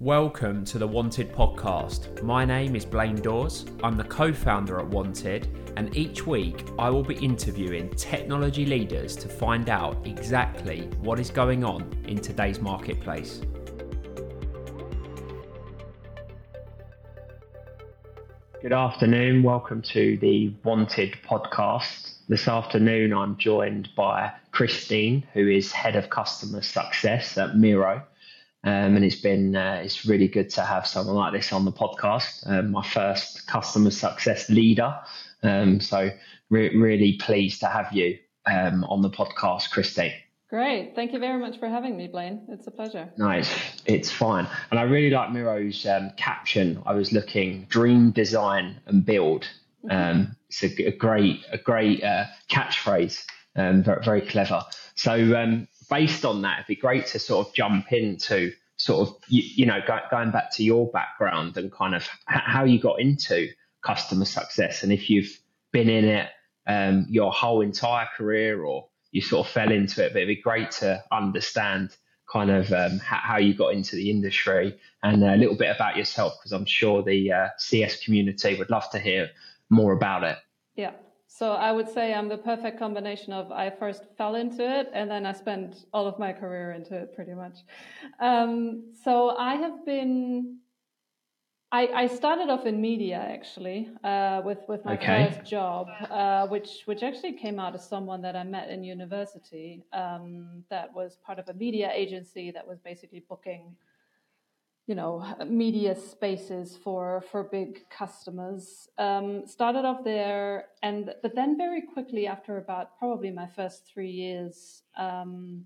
Welcome to the Wanted podcast. My name is Blaine Dawes. I'm the co founder at Wanted, and each week I will be interviewing technology leaders to find out exactly what is going on in today's marketplace. Good afternoon. Welcome to the Wanted podcast. This afternoon I'm joined by Christine, who is head of customer success at Miro. Um, and it's been uh, it's really good to have someone like this on the podcast. Um, my first customer success leader, um, so re- really pleased to have you um, on the podcast, Christy. Great, thank you very much for having me, Blaine. It's a pleasure. Nice, it's fine, and I really like Miro's um, caption. I was looking dream, design, and build. Mm-hmm. Um, it's a, a, great a great uh, catchphrase, very, very clever. So based on that, it'd be great to sort of jump into sort of you, you know go, going back to your background and kind of how you got into customer success. And if you've been in it um, your whole entire career or you sort of fell into it but it'd be great to understand kind of um, how you got into the industry and a little bit about yourself because i'm sure the uh, cs community would love to hear more about it. Yeah so I would say I'm the perfect combination of I first fell into it and then I spent all of my career into it pretty much. Um, so I have been, I, I, started off in media actually uh, with with my okay. first job, uh, which which actually came out as someone that I met in university. Um, that was part of a media agency that was basically booking you know media spaces for for big customers. Um, started off there and but then very quickly after about probably my first three years um,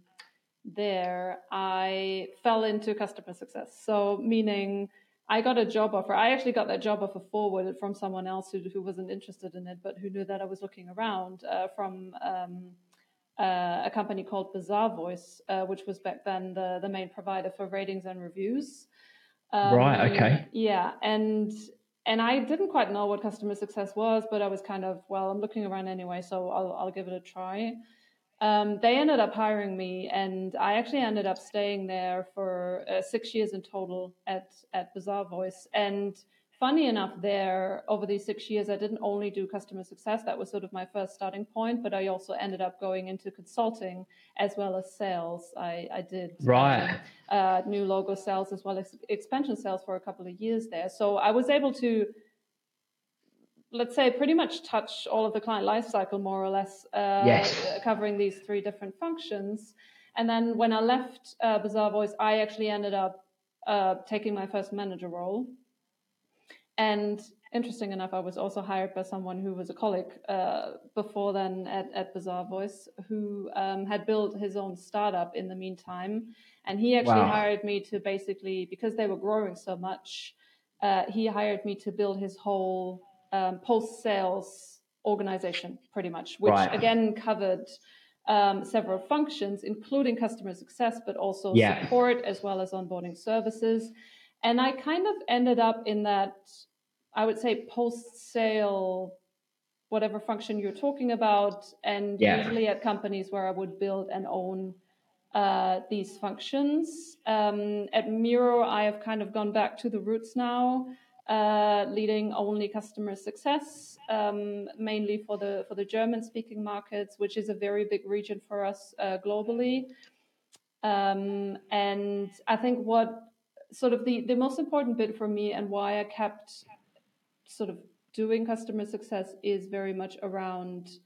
there i fell into customer success. So meaning i got a job offer. I actually got that job offer forwarded from someone else who, who wasn't interested in it but who knew that i was looking around uh, from um, uh, a company called Bazaarvoice, uh, which was back then the, the main provider for ratings and reviews. Um, right. Okay. Yeah, and and I didn't quite know what customer success was, but I was kind of well, I'm looking around anyway, so I'll I'll give it a try. Um, they ended up hiring me, and I actually ended up staying there for uh, six years in total at at Bazaarvoice. And funny enough, there over these six years, I didn't only do customer success. That was sort of my first starting point, but I also ended up going into consulting as well as sales. I, I did right um, uh, new logo sales as well as expansion sales for a couple of years there. So I was able to. Let's say pretty much touch all of the client lifecycle more or less, uh, yes. covering these three different functions. And then when I left uh, Bazaarvoice, I actually ended up uh, taking my first manager role and interesting enough, I was also hired by someone who was a colleague uh, before then at, at Bazaarvoice, who um, had built his own startup in the meantime. And he actually wow. hired me to basically, because they were growing so much, uh, he hired me to build his whole um, post sales organization, pretty much, which right. again covered um, several functions, including customer success, but also yeah. support as well as onboarding services. And I kind of ended up in that, I would say, post sale, whatever function you're talking about, and yeah. usually at companies where I would build and own uh, these functions. Um, at Miro, I have kind of gone back to the roots now, uh, leading only customer success, um, mainly for the for the German-speaking markets, which is a very big region for us uh, globally. Um, and I think what sort of the, the most important bit for me and why I kept sort of doing customer success is very much around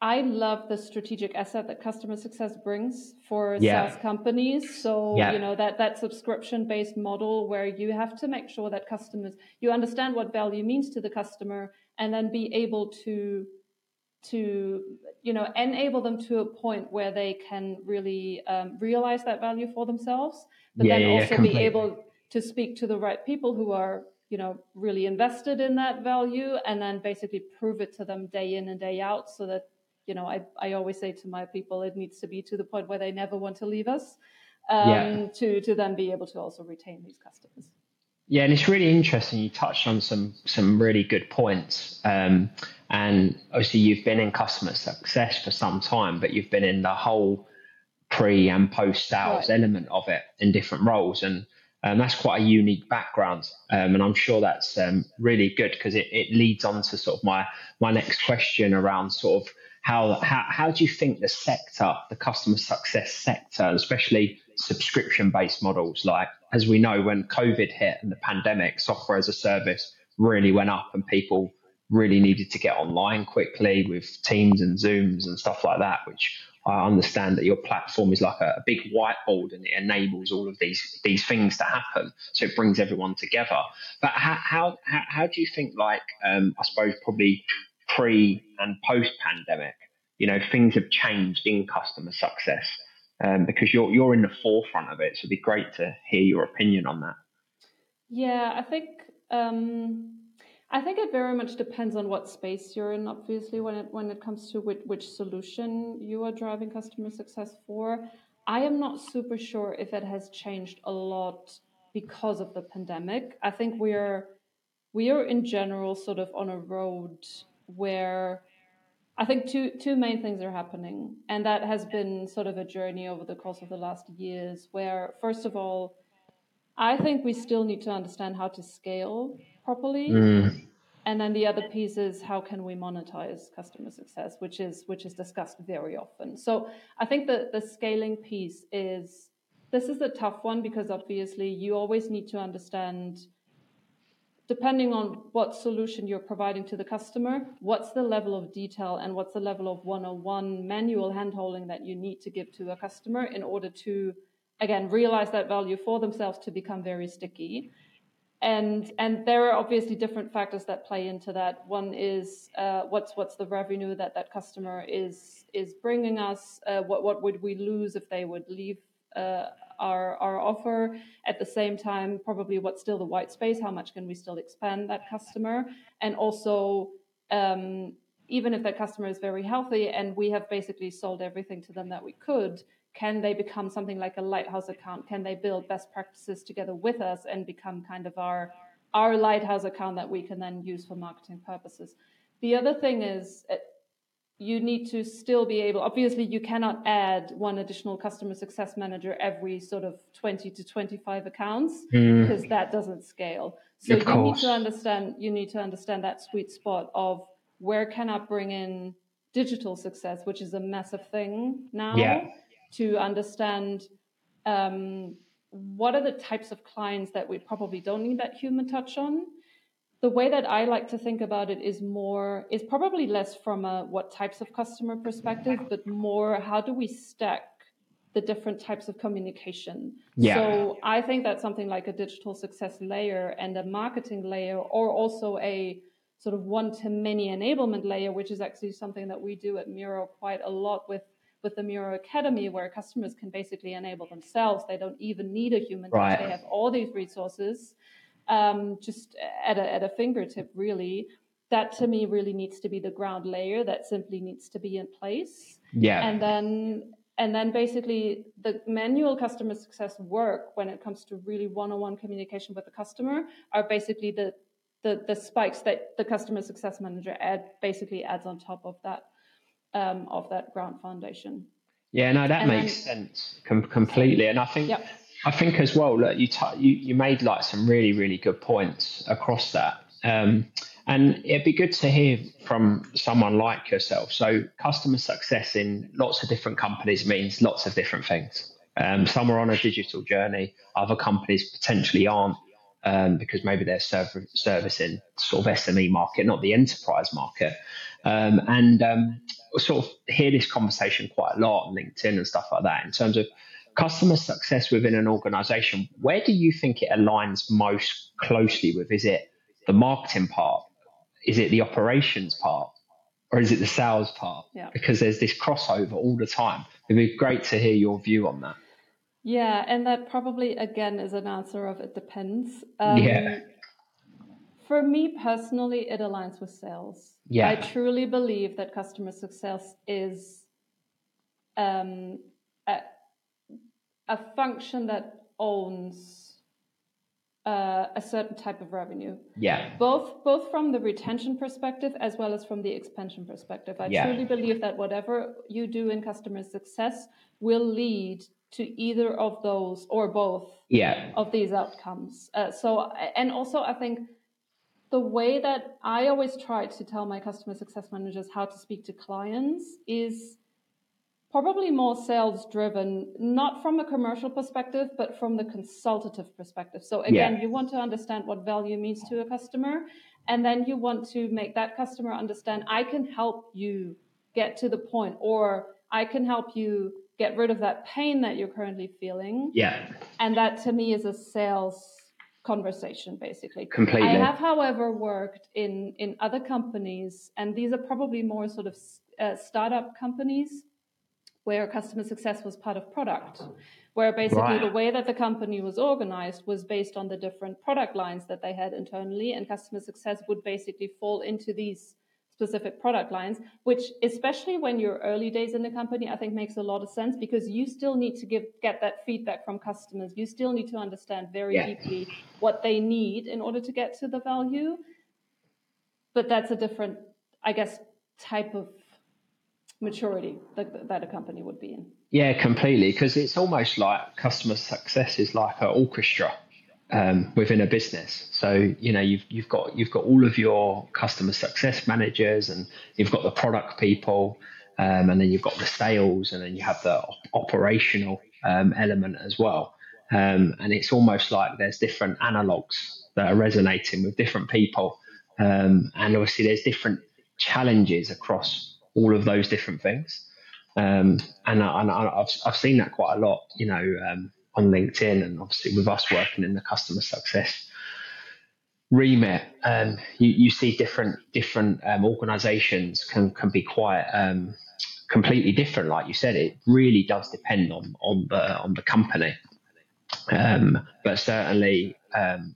I love the strategic asset that customer success brings for yeah. SaaS companies. So, yeah. you know, that, that subscription based model where you have to make sure that customers, you understand what value means to the customer and then be able to to you know enable them to a point where they can really um, realize that value for themselves but yeah, then yeah, also be able to speak to the right people who are you know really invested in that value and then basically prove it to them day in and day out so that you know i, I always say to my people it needs to be to the point where they never want to leave us um, yeah. to to then be able to also retain these customers yeah and it's really interesting you touched on some some really good points um, and obviously, you've been in customer success for some time, but you've been in the whole pre and post sales right. element of it in different roles. And Um, that's quite a unique background, um, and I'm sure that's um, really good because it, it leads on to sort of my my next question around sort of how how how do you think the sector, the customer success sector, especially subscription based models, like as we know when COVID hit and the pandemic, software as a service really went up, and people really needed to get online quickly with Teams and Zooms and stuff like that, which I understand that your platform is like a, a, big whiteboard and it enables all of these these things to happen. So it brings everyone together. But how how how, do you think like um, I suppose probably pre and post pandemic, you know, things have changed in customer success um, because you're you're in the forefront of it. So it'd be great to hear your opinion on that. Yeah, I think. Um I think it very much depends on what space you're in, obviously, when it when it comes to which, which solution you are driving customer success for. I am not super sure if it has changed a lot because of the pandemic. I think we are we are in general sort of on a road where I think two two main things are happening, and that has been sort of a journey over the course of the last years. Where first of all, I think we still need to understand how to scale properly. Mm. And then the other piece is how can we monetize customer success, which is which is discussed very often. So I think that the scaling piece is this is a tough one because obviously you always need to understand depending on what solution you're providing to the customer, what's the level of detail and what's the level of one-on-one manual handholding that you need to give to a customer in order to, again, realize that value for themselves to become very sticky and and there are obviously different factors that play into that. One is uh, what's what's the revenue that that customer is is bringing us. Uh, what what would we lose if they would leave uh, our our offer? At the same time, probably what's still the white space? How much can we still expand that customer? And also. Um, even if that customer is very healthy and we have basically sold everything to them that we could, can they become something like a lighthouse account? Can they build best practices together with us and become kind of our our lighthouse account that we can then use for marketing purposes? The other thing is uh, you need to still be able obviously you cannot add one additional customer success manager every sort of 20 to 25 accounts mm. because that doesn't scale so of you course. need to understand you need to understand that sweet spot of where can i bring in digital success which is a massive thing now yeah to understand um, what are the types of clients that we probably don't need that human touch on. The way that I like to think about it is more is probably less from a what types of customer perspective, but more how do we stack the different types of communication. Yeah. So I think that something like a digital success layer and a marketing layer, or also a sort of one to many enablement layer, which is actually something that we do at Miro quite a lot with with the Miro Academy, where customers can basically enable themselves. They don't even need a human right. They have all these resources um, just at a, at a fingertip, really. That to me really needs to be the ground layer that simply needs to be in place. Yeah. And then and then basically the manual customer success work when it comes to really one-on-one communication with the customer are basically the the, the spikes that the customer success manager add basically adds on top of that um, of that grant foundation. Yeah, no, that and makes then, sense com- completely. And I think yep. I think as well, look, you, t- you you made like some really really good points across that. Um, and it'd be good to hear from someone like yourself. So, customer success in lots of different companies means lots of different things. Um, some are on a digital journey, other companies potentially aren't um, because maybe they're serv- servicing sort of SME market, not the enterprise market. Um, and um, sort of hear this conversation quite a lot on LinkedIn and stuff like that in terms of customer success within an organization. Where do you think it aligns most closely with? Is it the marketing part? Is it the operations part? Or is it the sales part? Yeah. Because there's this crossover all the time. It'd be great to hear your view on that. Yeah, and that probably again is an answer of it depends. Um, yeah. For me personally, it aligns with sales. Yeah. I truly believe that customer success is um, a, function that owns uh, a certain type of revenue. Yeah. Both both from the retention perspective as well as from the expansion perspective. I yeah. truly believe that whatever you do in customer success will lead to either of those or both yeah. of these outcomes. Uh, so, and also, I think the way that I always try to tell my customer success managers how to speak to clients is probably more sales driven, not from a commercial perspective, but from the consultative perspective. So, again, yeah. you want to understand what value means to a customer, and then you want to make that customer understand I can help you get to the point, or I can help you get rid of that pain that you're currently feeling. Yeah. And that to me is a sales conversation basically. Completely. I have however worked in in other companies and these are probably more sort of uh, startup companies where customer success was part of product where basically right. the way that the company was organized was based on the different product lines that they had internally and customer success would basically fall into these specific product lines, which especially when you're early days in the company, I think makes a lot of sense because you still need to give get that feedback from customers. You still need to understand very yeah. deeply what they need in order to get to the value. But that's a different, I guess, type of maturity that, that a company would be in. Yeah, completely. Because it's almost like customer success is like an orchestra um, within a business. So you know you've you've got you've got all of your customer success managers, and you've got the product people, um, and then you've got the sales, and then you have the op- operational um, element as well. Um, and it's almost like there's different analogs that are resonating with different people, um, and obviously there's different challenges across all of those different things. Um, and, I, and I, have I've seen that quite a lot, you know, um, on LinkedIn, and obviously with us working in the customer success remit, um, you, you see different different um, organisations can can be quite um, completely different. Like you said, it really does depend on on the on the company. Um, but certainly,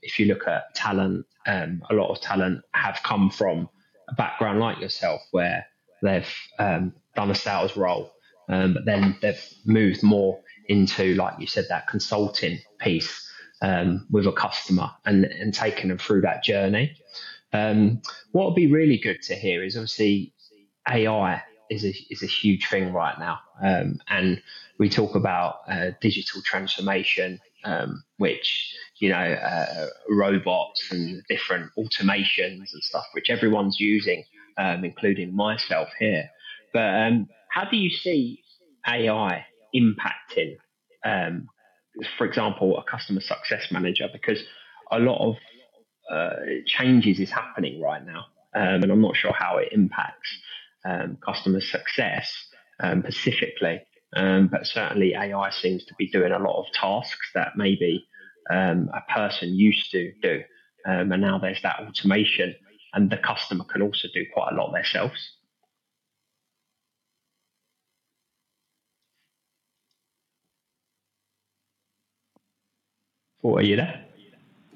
if you look at talent, a lot of talent have come from a background like yourself, where they've done a sales role, but then they've moved more into, like you said, that consulting piece um, with a customer and, and taking them through that journey. Um, what would be really good to hear is obviously AI is a, is a huge thing right now. Um, and we talk about uh, digital transformation, um, which, you know, uh, robots and different automations and stuff, which everyone's using, um, including myself here. But um, how do you see AI impacting, um, for example, a customer success manager? Because a lot of uh, changes is happening right now, um, and I'm not sure how it impacts um, customer success um, specifically. Um, but certainly, AI seems to be doing a lot of tasks that maybe um, a person used to do, and now there's that automation, and the customer can also do quite a lot themselves. Oh, are you there?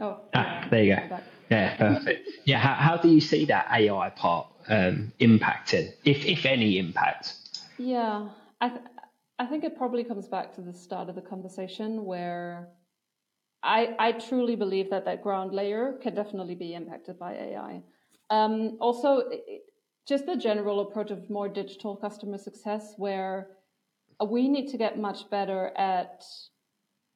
Oh, ah, there you go. Yeah, perfect. yeah, how, how do you see that AI part um, impacting, if if any impact? Yeah, I th- I think it probably comes back to the start of the conversation where I I truly believe that that ground layer can definitely be impacted by AI. Um, also, it, just the general approach of more digital customer success, where we need to get much better at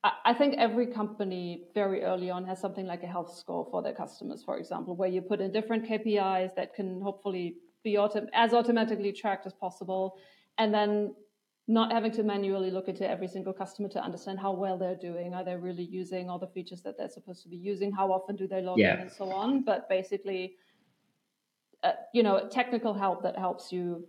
I think every company very early on has something like a health score for their customers, for example, where you put in different KPIs that can hopefully be auto- as automatically tracked as possible, and then not having to manually look into every single customer to understand how well they're doing. Are they really using all the features that they're supposed to be using? How often do they log yeah. in, and so on? But basically, uh, you know, technical help that helps you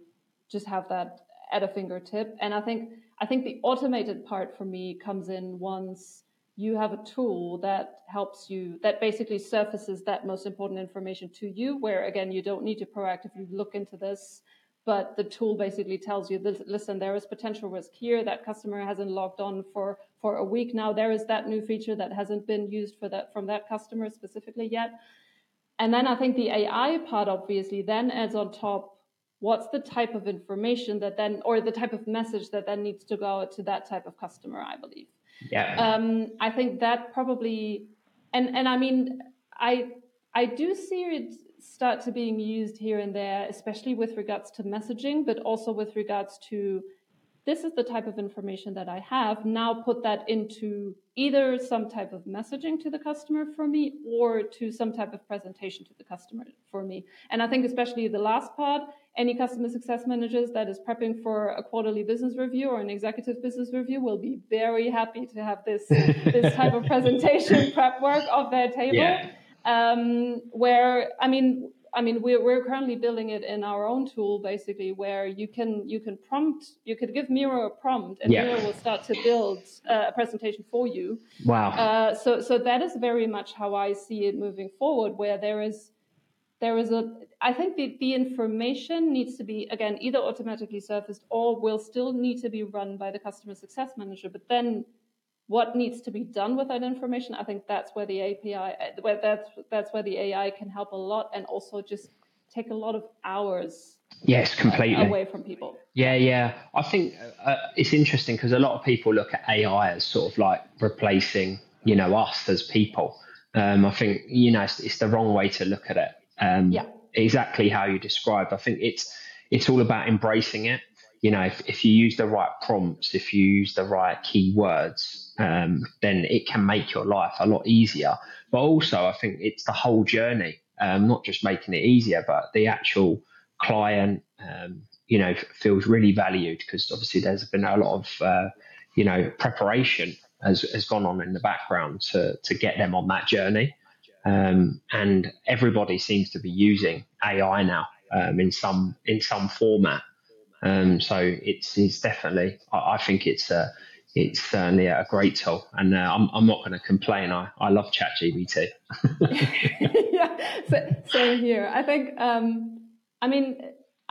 just have that at a fingertip. And I think I think the automated part for me comes in once you have a tool that helps you that basically surfaces that most important information to you where again you don't need to proactively look into this but the tool basically tells you listen there is potential risk here. That customer hasn't logged on for for a week now. There is that new feature that hasn't been used for that from that customer specifically yet and then i think the ai part obviously then adds on top what's the type of information that then or the type of message that then needs to go to that type of customer i believe. Yeah. Um, i think that probably and and i mean i i do see it start to being used here and there especially with regards to messaging but also with regards to this is the type of information that I have. Now put that into either some type of messaging to the customer for me or to some type of presentation to the customer for me. And I think especially the last part, any customer success managers that is prepping for a quarterly business review or an executive business review will be very happy to have this this type of presentation prep work off their table. Yeah. Um, where I mean I mean, we're, we're currently building it in our own tool, basically, where you can you can prompt, you could give Miro a prompt, and yeah. Miro will start to build uh, a presentation for you. Wow. Uh, so so that is very much how I see it moving forward, where there is there is a I think the, the information needs to be again either automatically surfaced or will still need to be run by the customer success manager, but then what needs to be done with that information. I think that's where the API, where that's that's where the AI can help a lot, and also just take a lot of hours. Yes, completely away from people. Yeah, yeah. I think uh, it's interesting because a lot of people look at AI as sort of like replacing, you know, us as people. Um, I think you know it's, it's, the wrong way to look at it. Um, yeah. Exactly how you described. I think it's it's all about embracing it you know, if, if you use the right prompts, if you use the right keywords, um, then it can make your life a lot easier. But also, I think it's the whole journey, um, not just making it easier, but the actual client, um, you know, feels really valued because obviously there's been a lot of, uh, you know, preparation has, has gone on in the background to, to get them on that journey. Um, and everybody seems to be using AI now um, in some in some format. Um, so it's, it's definitely, I, I think it's a, it's certainly a great tool, and uh, I'm, I'm not going to complain. I, I love ChatGPT. yeah, same here. I think, um, I mean,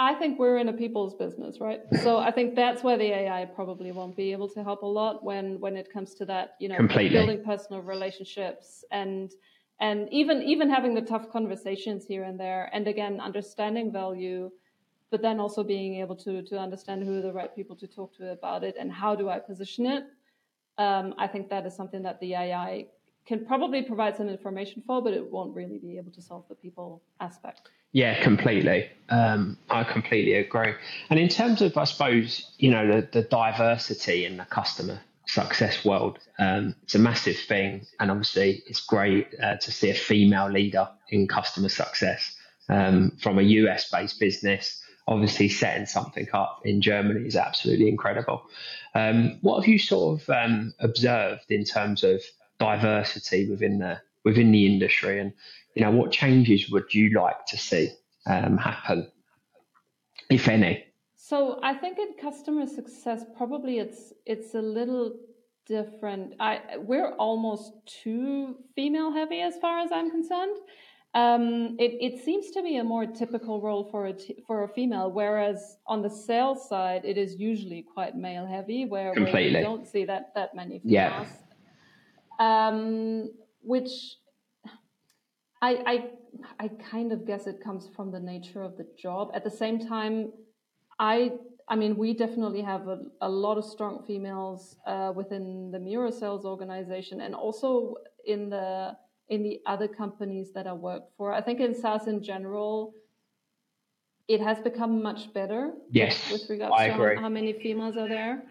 I think we're in a people's business, right? So I think that's where the AI probably won't be able to help a lot when when it comes to that, you know, Completely. building personal relationships and and even even having the tough conversations here and there, and again understanding value but then also being able to to understand who are the right people to talk to about it and how do I position it. Um, I think that is something that the AI can probably provide some information for, but it won't really be able to solve the people aspect. Yeah, completely. Um, I completely agree. And in terms of, I suppose, you know, the, the diversity in the customer success world, um, it's a massive thing. And obviously, it's great uh, to see a female leader in customer success um, from a US based business obviously setting something up in Germany is absolutely incredible. Um, what have you sort of um, observed in terms of diversity within the within the industry, and you know what changes would you like to see um, happen, if any? So I think in customer success, probably it's it's a little different. I we're almost too female heavy as far as I'm concerned. Um, it, it seems to be a more typical role for a t- for a female, whereas on the sales side, it is usually quite male heavy, where, where you don't see that that many females. Yeah. Um, which I, I I kind of guess it comes from the nature of the job. At the same time, I I mean, we definitely have a, a lot of strong females uh, within the Miro sales organization, and also in the in the other companies that I worked for. I think in SaaS in general, it has become much better. Yes, with, regards I to agree. how many females are there.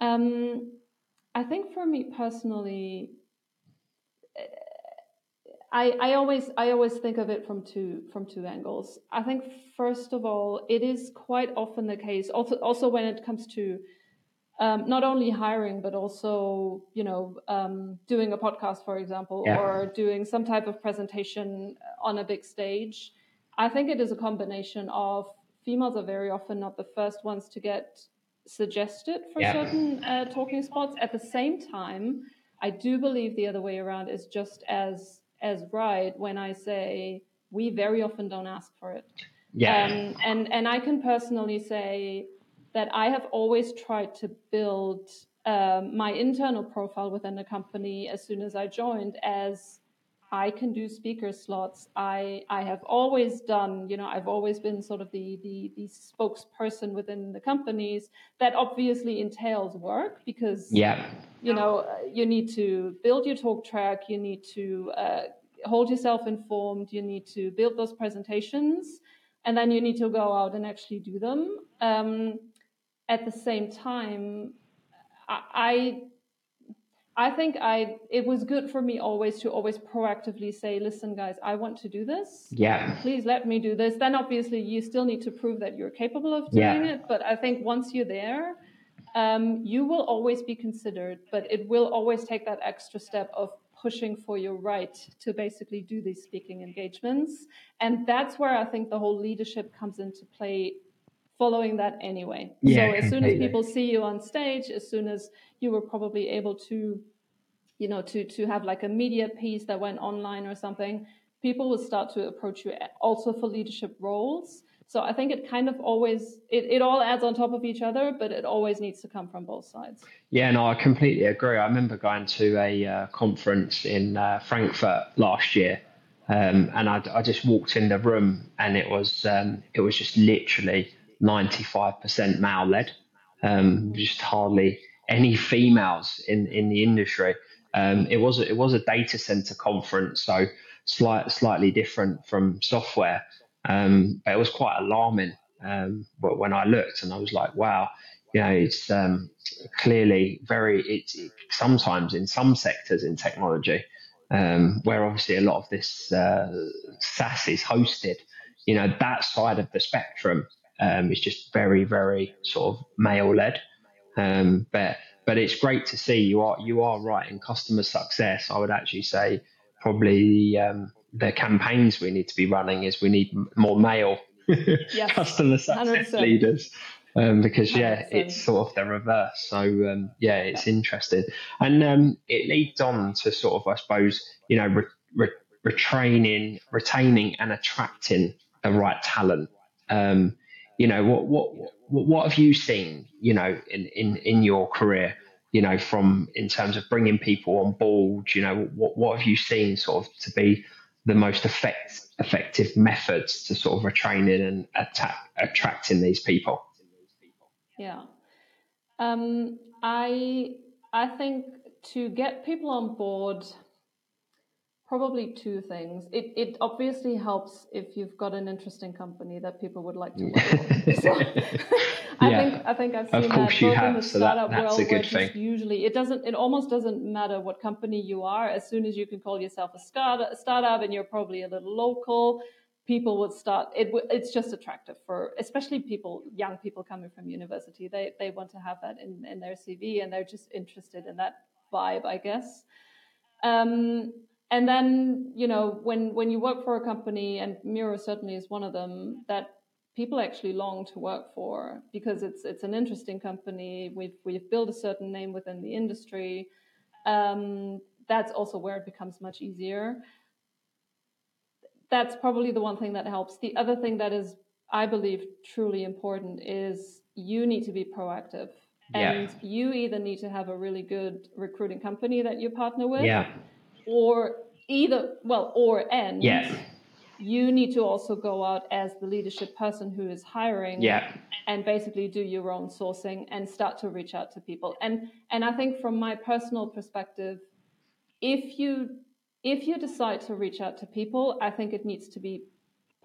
Um, I think for me personally, I, I always I always think of it from two from two angles. I think first of all, it is quite often the case. Also, also when it comes to um, not only hiring but also you know um, doing a podcast for example yeah. or doing some type of presentation on a big stage i think it is a combination of females are very often not the first ones to get suggested for yeah. certain uh, talking spots at the same time i do believe the other way around is just as as right when i say we very often don't ask for it yeah um, and and i can personally say that I have always tried to build um, my internal profile within the company as soon as I joined as I can do speaker slots. I I have always done, you know, I've always been sort of the the, the spokesperson within the companies. That obviously entails work because yeah, you know, you need to build your talk track. You need to uh, hold yourself informed. You need to build those presentations, and then you need to go out and actually do them. Um, at the same time, I, I think I it was good for me always to always proactively say, listen, guys, I want to do this. Yeah. Please let me do this. Then obviously you still need to prove that you're capable of doing yeah. it. But I think once you're there, um, you will always be considered, but it will always take that extra step of pushing for your right to basically do these speaking engagements. And that's where I think the whole leadership comes into play following that anyway. Yeah, so as soon as people see you on stage, as soon as you were probably able to, you know, to to have like a media piece that went online or something, people will start to approach you also for leadership roles. So I think it kind of always it, it all adds on top of each other, but it always needs to come from both sides. Yeah, no, I completely agree. I remember going to a uh, conference in uh, Frankfurt last year, um, and I, I, just walked in the room, and it was um, it was just literally 95% male led. Um, just hardly any females in, in the industry. Um, it was it was a data center conference, so slight, slightly different from software. Um, but it was quite alarming um, when I looked, and I was like, "Wow, you know, it's um, clearly very. It's it, sometimes in some sectors in technology, um, where obviously a lot of this uh, SaaS is hosted. You know, that side of the spectrum um, is just very, very sort of male led. Um, but but it's great to see you are you are right in customer success. I would actually say probably um, the campaigns we need to be running is we need more male yes, customer success 100%. leaders. Um, because yeah, 100%. it's sort of the reverse. So um, yeah, it's interesting, and um, it leads on to sort of, I suppose, you know, re- re- retraining, retaining, and attracting the right talent. Um, you know, what what what have you seen, you know, in in in your career, you know, from in terms of bringing people on board, you know, what what have you seen sort of to be the most effect, effective methods to sort of retraining and attack, attracting these people? Yeah, um, I I think to get people on board Probably two things. It it obviously helps if you've got an interesting company that people would like to work for. So, I yeah. think I think I've seen of course that you have, in the so startup that, world where thing. usually it doesn't it almost doesn't matter what company you are. As soon as you can call yourself a startup, a startup and you're probably a little local, people would start it it's just attractive for especially people young people coming from university. They they want to have that in, in their CV and they're just interested in that vibe, I guess. Um, and then you know when when you work for a company and miro certainly is one of them that people actually long to work for because it's it's an interesting company. We've we've built a certain name within the industry. Um, that's also where it becomes much easier. That's probably the one thing that helps. The other thing that is i believe truly important is you need to be proactive. Yeah. and you either need to have a really good recruiting company that you partner with yeah or either well or and yes you need to also go out as the leadership person who is hiring yeah. and basically do your own sourcing and start to reach out to people and and i think from my personal perspective if you if you decide to reach out to people i think it needs to be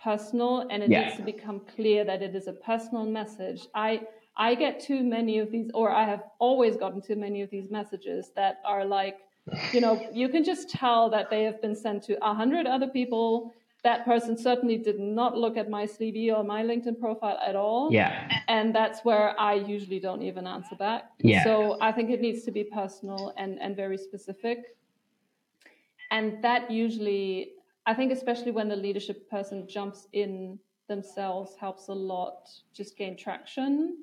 personal and it yeah. needs to become clear that it is a personal message i i get too many of these or i have always gotten too many of these messages that are like you know, you can just tell that they have been sent to a hundred other people. That person certainly did not look at my CV or my LinkedIn profile at all. Yeah. And that's where I usually don't even answer back. Yeah. So I think it needs to be personal and, and very specific. And that usually, I think, especially when the leadership person jumps in themselves, helps a lot just gain traction.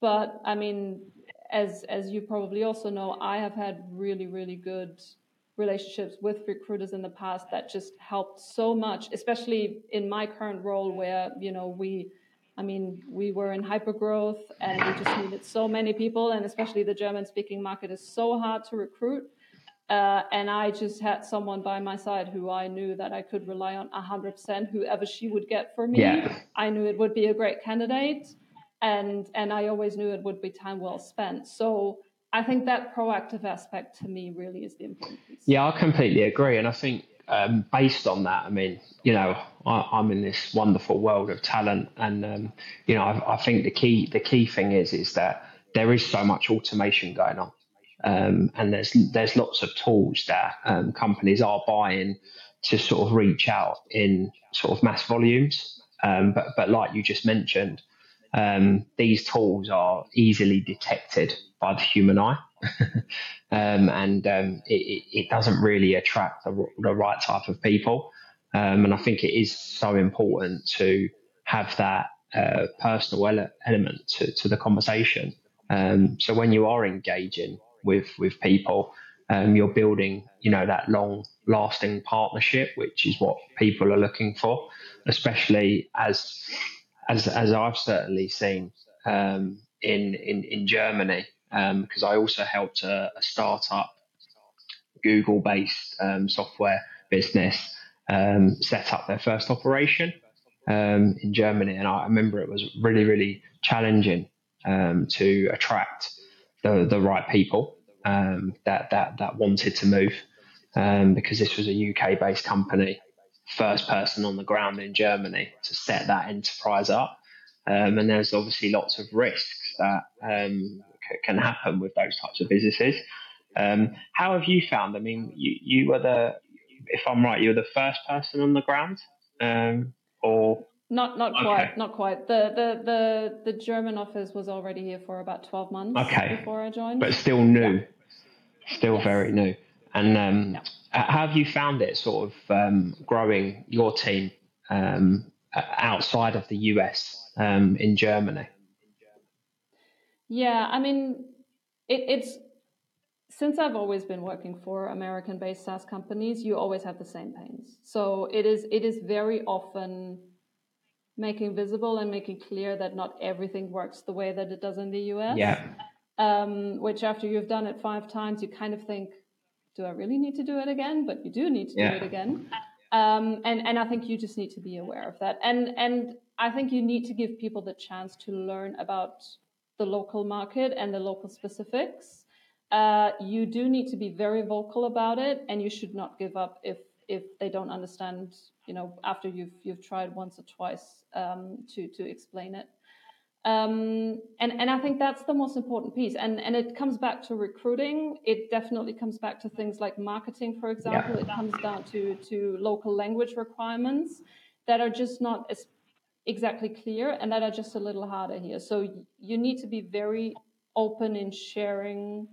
But I mean, as as you probably also know, I have had really really good relationships with recruiters in the past that just helped so much, especially in my current role where you know we. I mean, we were in hypergrowth and we just needed so many people, and especially the German speaking market is so hard to recruit. Uh, and I just had someone by my side who I knew that I could rely on 100%. Whoever she would get for me, yeah. I knew it would be a great candidate and and I always knew it would be time well spent. So I think that proactive aspect to me really is the important piece. Yeah, I completely agree, and I think um, based on that, I mean, you know, I, am in this wonderful world of talent, and um, you know, I, I, think the key the key thing is is that there is so much automation going on, um, and there's there's lots of tools that um, companies are buying to sort of reach out in sort of mass volumes. Um, but but like you just mentioned, um, these tools are easily detected by the human eye. um, and um, it, it, doesn't really attract the, the right type of people. Um, and I think it is so important to have that uh, personal ele- element to, to the conversation. Um, so when you are engaging with with people, um, you're building, you know, that long lasting partnership, which is what people are looking for, especially as as as I've certainly seen um, in in in Germany because um, I also helped a, a startup Google based um, software business um, set up their first operation um, in Germany. And I remember it was really, really challenging um, to attract the, the right people that, that, that wanted to move because this was a UK based company, first person on the ground in Germany to set that enterprise up. and there's obviously lots of risks that can happen with those types of businesses. Um, how have you found? I mean, you, you were the, if I'm right, you were the first person on the ground, um, or not not quite, not quite. The, the the the German office was already here for about twelve months okay. before I joined, but still new, yeah. still yes. very new. And um, yeah. how have you found it, sort of um, growing your team um, outside of the US um, in Germany? Yeah, I mean, it, it's since I've always been working for American-based SaaS companies, you always have the same pains. So it is it is very often making visible and making clear that not everything works the way that it does in the US. Yeah. Um, which after you've done it five times, you kind of think, do I really need to do it again? But you do need to yeah. do it again. Um, and and I think you just need to be aware of that. And and I think you need to give people the chance to learn about the local market and the local specifics. Uh, you do need to be very vocal about it, and you should not give up if if they don't understand. You know, after you've you've tried once or twice um, to to explain it. Um, and and I think that's the most important piece. And and it comes back to recruiting. It definitely comes back to things like marketing, for example. Yeah. It comes down to to local language requirements that are just not as exactly clear and that are just a little harder here. So you need to be very open in sharing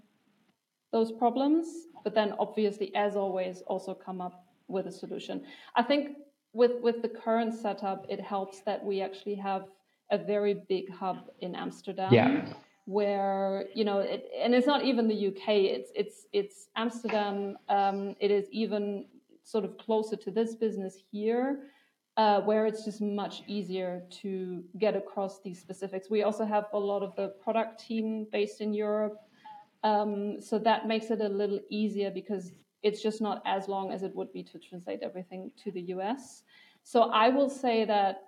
those problems, but then obviously, as always, also come up with a solution. I think with with the current setup, it helps that we actually have a very big hub in Amsterdam. Yeah. Where you know, it, and it's not even the UK. It's it's it's Amsterdam. Um, it is even sort of closer to this business here uh, where it's just much easier to get across these specifics. We also have a lot of the product team based in Europe. Um, so that makes it a little easier because it's just not as long as it would be to translate everything to the US. So I will say that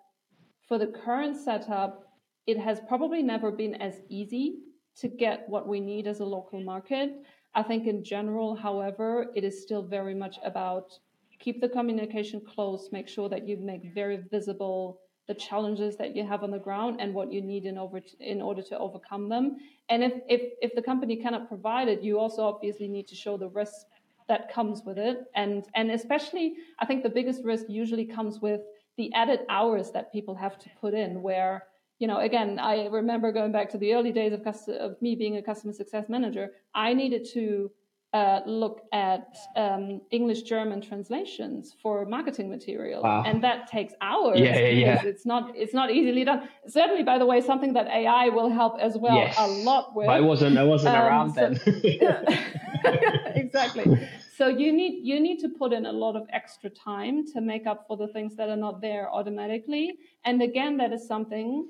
for the current setup, it has probably never been as easy to get what we need as a local market. I think in general, however, it is still very much about keep the communication close, make sure that you make very visible the challenges that you have on the ground and what you need in over to, in order to overcome them. And if, if if the company cannot provide it, you also obviously need to show the risk that comes with it. And and especially I think the biggest risk usually comes with the added hours that people have to put in where you know again i remember going back to the early days of, of me being a customer success manager i needed to uh, look at um, English German translations for marketing material, wow. and that takes hours. Yeah, yeah, yeah. It's not it's not easily done. Certainly, by the way, something that AI will help as well yes. a lot with. But I wasn't I wasn't um, around so, then. exactly. So you need you need to put in a lot of extra time to make up for the things that are not there automatically. And again, that is something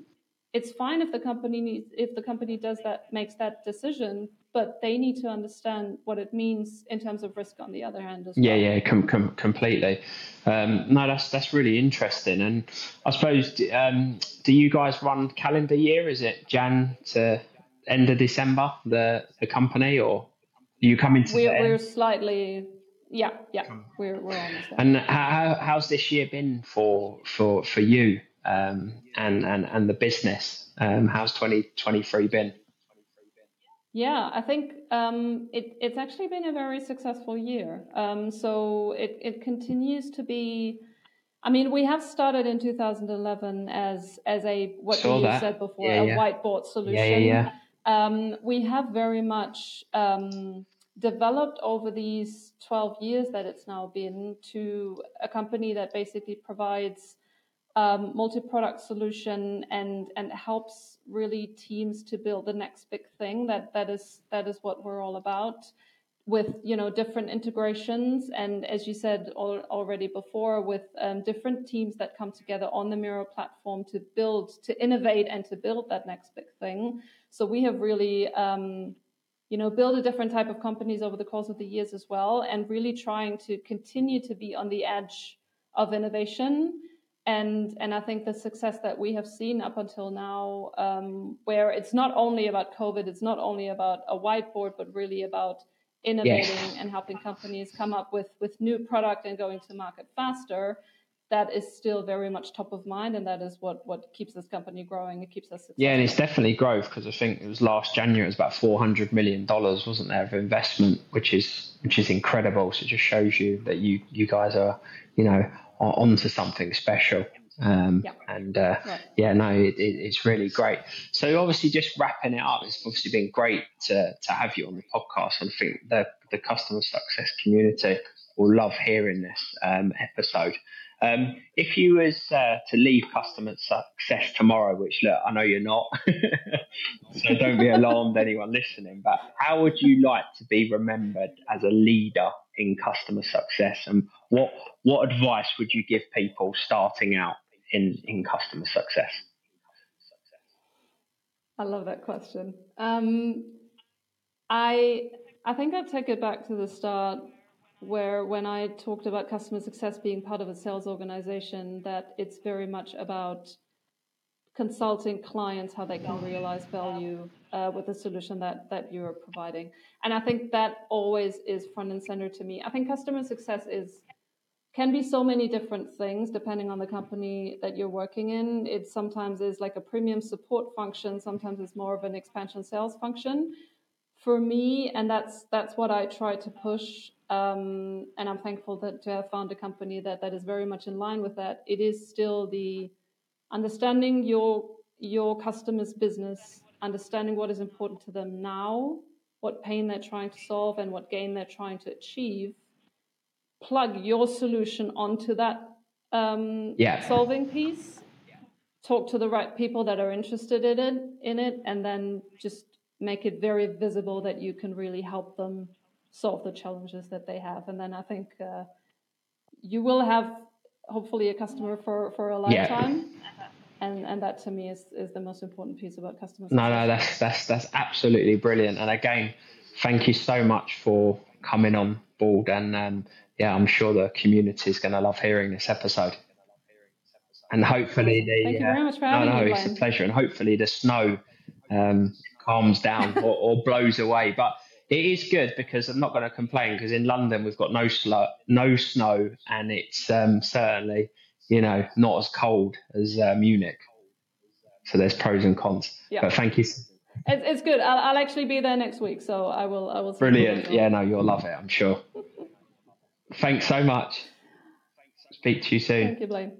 it's fine if the company needs if the company does that makes that decision but they need to understand what it means in terms of risk on the other hand as yeah well. yeah com- com- completely um, no that's that's really interesting and i suppose um, do you guys run calendar year is it jan to end of december the the company or you come into we're, we're slightly Yeah, yeah, we're we're almost there. And how, how's this year been for for for you um, and and and the business? Um, how's 2023 been? Yeah, I think um, it, it's actually been a very successful year. Um, so it, it continues to be. I mean, we have started in 2011 as as a what Saw you that. said before, Yeah, a yeah. whiteboard solution. Yeah, yeah, yeah. Um, we have very much um, developed over these 12 years that it's now been to a company that basically provides um, multi-product solution and and helps really teams to build the next big thing. That that is that is what we're all about with you know different integrations and as you said al- already before with um, different teams that come together on the Miro platform to build to innovate and to build that next big thing so we have really um, you know built a different type of companies over the course of the years as well and really trying to continue to be on the edge of innovation and and I think the success that we have seen up until now, um, where it's not only about COVID, it's not only about a whiteboard, but really about innovating Yes. and helping companies come up with with new product and going to market faster. That is still very much top of mind, and that is what what keeps this company growing. It keeps us successful. Yeah, and it's definitely growth because I think it was last January it was about four hundred million dollars, wasn't there, of investment, which is which is incredible. So it just shows you that you you guys are you know on onto something special. Um, Yeah. And uh, Right. yeah, no, it, it, it's really great. So obviously, just wrapping it up, it's obviously been great to to have you on the podcast. And I think the the customer success community will love hearing this um, episode. Um, if you was uh, to leave customer success tomorrow, which look, I know you're not, so don't be alarmed, anyone listening. But how would you like to be remembered as a leader in customer success, and what what advice would you give people starting out in in customer success? I love that question. Um, I I think I'd take it back to the start where when I talked about customer success being part of a sales organization, that it's very much about consulting clients how they can realize value uh, with the solution that that you're providing. And I think that always is front and center to me. I think customer success is can be so many different things depending on the company that you're working in. It sometimes is like a premium support function, sometimes it's more of an expansion sales function. For me, and that's that's what I try to push. Um, and I'm thankful that to have found a company that that is very much in line with that. It is still the understanding your your customer's business, understanding what is important to them now, what pain they're trying to solve, and what gain they're trying to achieve plug your solution onto that um, Yeah. solving piece. Talk to the right people that are interested in it, in it, and then just make it very visible that you can really help them solve the challenges that they have. And then I think uh, you will have hopefully a customer for, for a Yeah. lifetime. And, and that to me is, is the most important piece about customer No, success. no, that's that's that's absolutely brilliant. And again, thank you so much for coming on board. And um, yeah, I'm sure the community is going to love hearing this episode. And hopefully the Thank you uh, very much for no, having no, me, it's a pleasure. And hopefully the snow um, calms down or, or blows away. But it is good because I'm not going to complain because in London we've got no snow, no snow, and it's um, certainly you know not as cold as uh, Munich. So there's pros and cons. Yeah. But thank you. It's, it's good. I'll, I'll actually be there next week, so I will. I will. see Brilliant. Yeah, no, you'll love it, I'm sure. Thanks so much. Speak to you soon. Thank you, Blaine.